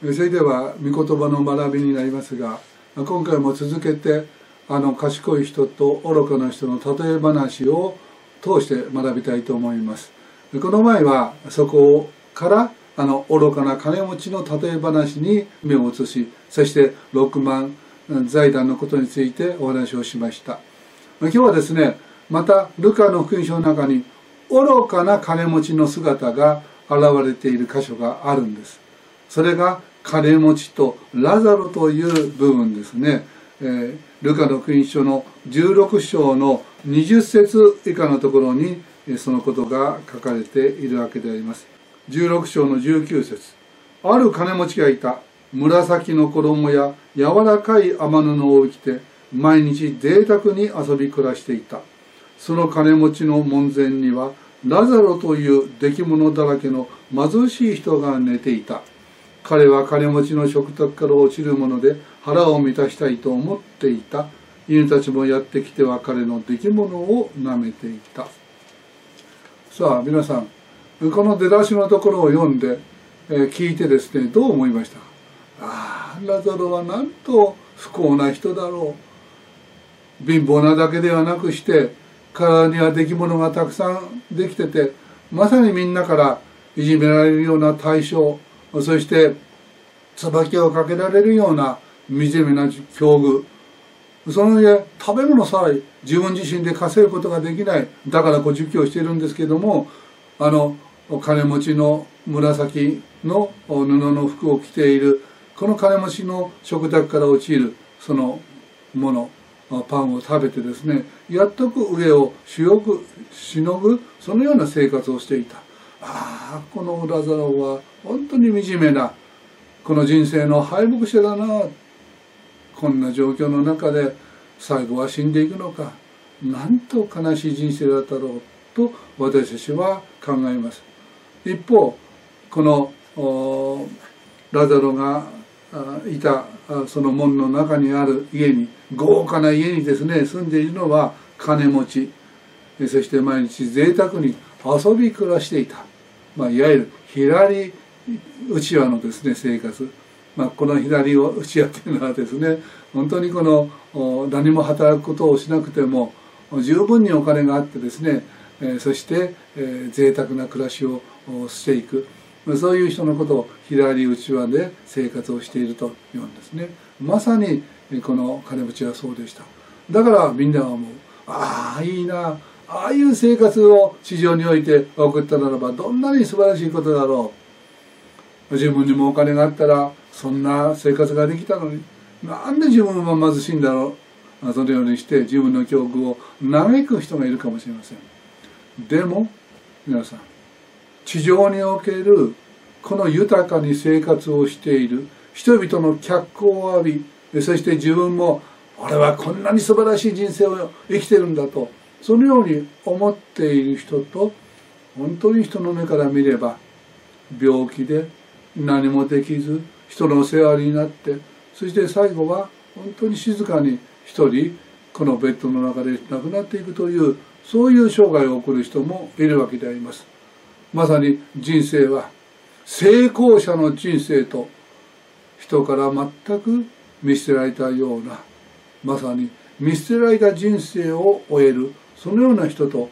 それでは御言葉の学びになりますが今回も続けてあの賢い人と愚かな人の例え話を通して学びたいと思います。この前はそこからあの愚かな金持ちの例え話に目を移しそして6万財団のことについてお話をしました。今日はですねまたルカの福音書の中に愚かな金持ちの姿が現れている箇所があるんです。それが金持ちとラザロという部分ですね、えー、ルカの福音書の16章の20節以下のところにそのことが書かれているわけであります。16章の19節。ある金持ちがいた。紫の衣や柔らかい雨布を着て毎日贅沢に遊び暮らしていた。その金持ちの門前にはラザロという出来物だらけの貧しい人が寝ていた。彼は金持ちの食卓から落ちるもので腹を満たしたいと思っていた。犬たちもやってきては彼の出来物を舐めていた。さあ皆さんこの出だしのところを読んで、えー、聞いてですねどう思いました？ああラザロはなんと不幸な人だろう。貧乏なだけではなくして体には出来物がたくさんできててまさにみんなからいじめられるような対象。そして椿をかけられるような惨めな境遇。その上食べ物さえ自分自身で稼ぐことができない。だからこう儒教しているんですけどもあの金持ちの紫の布の服を着ている。この金持ちの食卓から落ちるそのものパンを食べてですねやっとく上をしよくしのぐそのような生活をしていた。ああこのラザロは本当に惨めなこの人生の敗北者だな。こんな状況の中で最後は死んでいくのか。なんと悲しい人生だったろうと私たちは考えます。一方このラザロがいたその門の中にある家に豪華な家にですね住んでいるのは金持ち。そして毎日贅沢に遊び暮らしていた、まあ、いわゆる左うちわのですね生活、まあ、この左うちわっていうのはですね本当にこの何も働くことをしなくても十分にお金があってですねそして贅沢な暮らしをしていく。そういう人のことを左うちわで生活をしているというんですね。まさにこの金持ちはそうでした。だからみんなは思う。ああいいな。ああいう生活を地上において送ったならばどんなに素晴らしいことだろう。自分にもお金があったらそんな生活ができたのに。なんで自分は貧しいんだろうそのようにして自分の境遇を嘆く人がいるかもしれません。でも皆さん地上におけるこの豊かに生活をしている人々の脚光を浴びそして自分も俺はこんなに素晴らしい人生を生きてるんだとそのように思っている人と本当に人の目から見れば病気で何もできず人の世話になってそして最後は本当に静かに一人このベッドの中で亡くなっていくというそういう生涯を送る人もいるわけであります。まさに人生は成功者の人生と人から全く見捨てられたようなまさに見捨てられた人生を終えるそのような人と、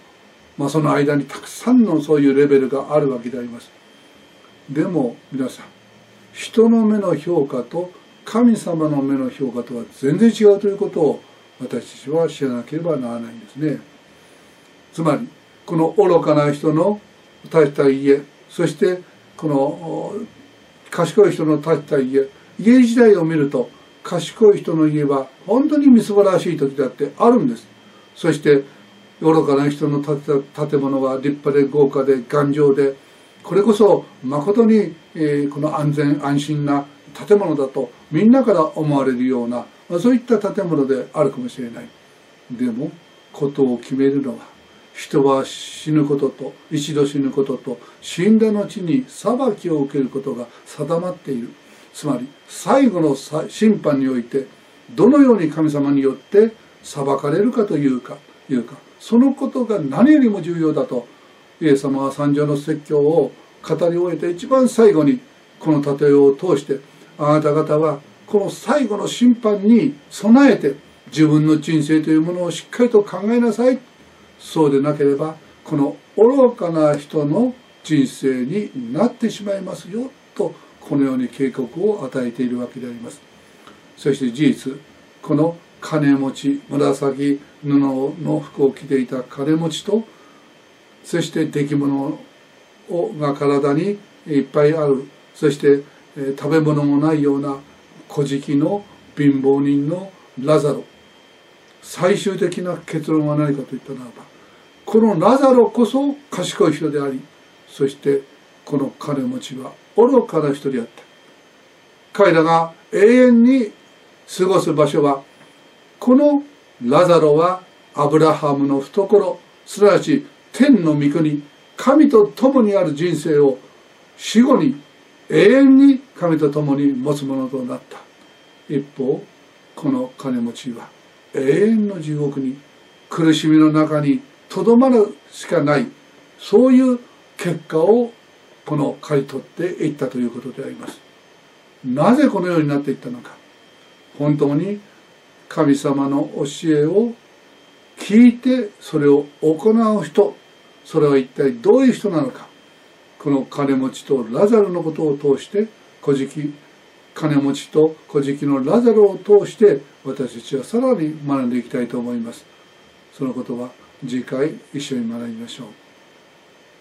まあ、その間にたくさんのそういうレベルがあるわけであります。でも皆さん人の目の評価と神様の目の評価とは全然違うということを私たちは知らなければならないんですね。つまりこの愚かな人の建てた家そしてこの賢い人の建てた家家自体を見ると賢い人の家は本当にみすぼらしい時だってあるんですそして愚かな人の建てた建物は立派で豪華で頑丈でこれこそ誠に、えこの安全安心な建物だとみんなから思われるようなそういった建物であるかもしれない。でもことを決めるのは人は死ぬことと一度死ぬことと死んだ後に裁きを受けることが定まっている。つまり最後の審判においてどのように神様によって裁かれるかというかいうかそのことが何よりも重要だとイエス様は三条の説教を語り終えて一番最後にこの例えを通してあなた方はこの最後の審判に備えて自分の人生というものをしっかりと考えなさいそうでなければこの愚かな人の人生になってしまいますよとこのように警告を与えているわけであります。そして事実この金持ち紫布の服を着ていた金持ちとそして出来物が体にいっぱいある。そして、え食べ物もないような小じの貧乏人のラザロ。最終的な結論は何かといったならばこのラザロこそ賢い人でありそしてこの金持ちは愚かな人であった。彼らが永遠に過ごす場所はこのラザロはアブラハムの懐すなわち天の御国神と共にある人生を死後に永遠に神と共に持つものとなった。一方この金持ちは永遠の地獄に苦しみの中にとどまるしかない。そういう結果をこの刈り取っていったということであります。なぜこのようになっていったのか。本当に神様の教えを聞いてそれを行う人それは一体どういう人なのかこの金持ちとラザルのことを通して古事記金持ちと古事記のラザルを通して私たちはさらに学んでいきたいと思います。そのことは次回一緒に学びましょう。